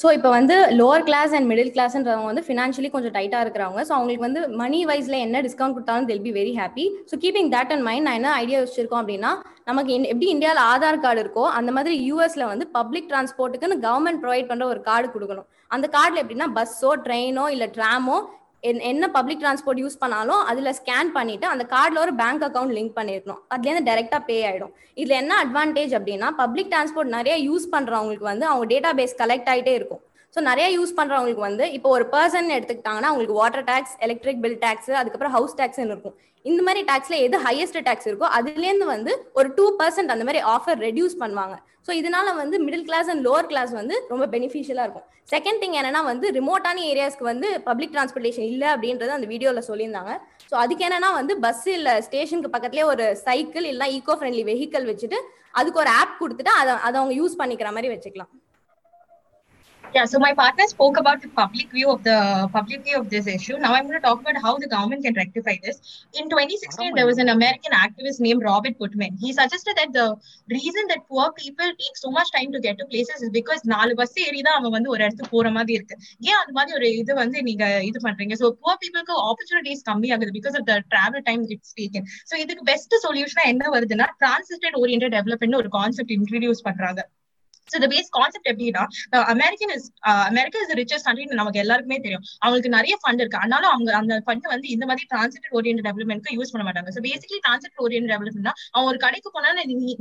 So இப்போ வந்து lower class and middle கிளாஸ்ன்றவங்க வந்து ஃபினான்ஷியலி கொஞ்சம் டைட்டாக இருக்கிறவங்க. ஸோ அவங்களுக்கு வந்து மணி வைஸில் என்ன டிஸ்கவுண்ட் கொடுத்தாலும் they'll be very happy so keeping that and mind நான் என்ன ஐடியா வச்சிருக்கோம் அப்படின்னா நமக்கு எப்படி இந்தியாவில் ஆதார் கார்டு இருக்கோ அந்த மாதிரி யூஎஸ்ல வந்து பப்ளிக் டிரான்ஸ்போர்ட்டுக்குன்னு கவர்மெண்ட் ப்ரொவைட் பண்ணுற ஒரு கார்டு கொடுக்கணும். அந்த கார்டில் எப்படின்னா பஸ்ஸோ ட்ரெயினோ இல்லை ட்ராமோ என்ன பப்ளிக் டிரான்ஸ்போர்ட் யூஸ் பண்ணாலும் அதில் ஸ்கேன் பண்ணிட்டு அந்த கார்டில் ஒரு பேங்க் அக்கௌண்ட் லிங்க் பண்ணிருக்கணும் அதுலேருந்து டேரெக்டாக பே ஆயிடும். இதில் என்ன அட்வான்டேஜ் அப்படின்னா பப்ளிக் டிரான்ஸ்போர்ட் நிறைய யூஸ் பண்ணுறவங்களுக்கு வந்து அவங்க டேட்டா பேஸ் கலெக்ட் ஆகிட்டே இருக்கும். ஸோ நிறைய யூஸ் பண்ணுறவங்களுக்கு வந்து இப்போ ஒரு பர்சன் எடுத்துக்கிட்டாங்கன்னா அவங்களுக்கு water tax electric bill tax அதுக்கப்புறம் ஹவுஸ் டேக்ஸ்னு இருக்கும். இந்த மாதிரி டேக்ஸ்ல எது ஹையஸ்ட் டேக்ஸ் இருக்கோ அதுலேருந்து வந்து ஒரு டூ பர்சன்ட் அந்த மாதிரி ஆஃபர் ரெடியூஸ் பண்ணுவாங்க. ஸோ இதனால வந்து middle class and lower class வந்து ரொம்ப பெனிஃபிஷியலாக இருக்கும். செகண்ட் திங் என்னன்னா வந்து ரிமோட்டான ஏரியாஸ்க்கு வந்து பப்ளிக் டிரான்ஸ்போர்ட்டேஷன் இல்லை அப்படின்றது அந்த வீடியோவில் சொல்லியிருந்தாங்க. ஸோ அதுக்கு என்னன்னா வந்து பஸ் இல்லை ஸ்டேஷனுக்கு பக்கத்துலேயே ஒரு சைக்கிள் இல்லைன்னா ஈகோ ஃப்ரெண்ட்லி வெஹிக்கல் வச்சுட்டு அதுக்கு ஒரு ஆப் கொடுத்துட்டு அதை அதை அவங்க யூஸ் பண்ணிக்கிற மாதிரி வச்சுக்கலாம். Yeah, so my partner spoke about the public view of the public view of this issue. Now I'm going to talk about how the government can rectify this. In 2016, there was an American activist named Robert Putman. He suggested that the reason that poor people take so much time to get to places is because நாலு bus ஏறி தான் அவன் வந்து ஒரு இடத்துக்கு போற மாதிரி இருக்கு ஏன் அந்த மாதிரி ஒரு இது வந்து நீங்க இது பண்றீங்க ஸோ புவர் பீப்புளுக்கு ஆப்பர்ச்சுனிட்டிஸ் கம்மி ஆகுது because of the travel time it's taken so இதுக்கு பெஸ்ட் சொல்யூஷனா என்ன வருதுன்னா டிரான்சிஸ்டட் ஓரியன்டட் டெவலப்மெண்ட் ஒரு கான்செப்ட் இன்ட்ரடியூஸ் பண்றாங்க ஸோ இந்த பேஸ் கான்செப்ட் எப்படின்னா American is America is richest country நமக்கு எல்லாருக்குமே தெரியும். அவங்களுக்கு நிறைய ஃபண்ட் இருக்கு. ஆனாலும் அவங்க அந்த ஃபண்ட் வந்து இந்த மாதிரி டிரான்சிட் ஓரியன்ட் டெவலப்மெண்ட்க்கு யூஸ் பண்ண மாட்டாங்க. ஸோ பேசிக்கலி டிரான்சிட் ஓரியன்ட் டெவலப்மெண்ட்னா அவங்க ஒரு கடைக்கு போனா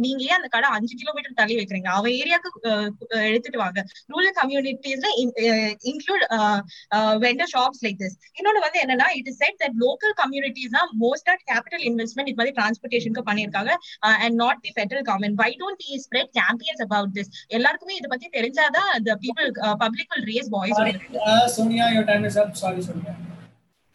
நீங்க ஏன் அந்த கடை அஞ்சு கிலோமீட்டர் தள்ளி வைக்கிறீங்க. அவன் ஏரியாவுக்கு uh, uh, எடுத்துட்டு வாங்க. Rural கம்யூனிட்டிஸ்ல include vendor shops like this இன்னொன்னு வந்து என்னன்னா it is set that local communities தான் மோஸ்டா கேபிட்டல் இன்வெஸ்ட்மெண்ட் இது மாதிரி டிரான்ஸ்போர்டேஷனுக்கு பண்ணியிருக்காங்க. And not the federal government why don't the spread campaigns about this எல்லாருக்குமே இத பத்தி தெரிஞ்சாதான் the people uh, public will raise voice Sorry, uh, Sonia, your time is up. Sorry, Sonia.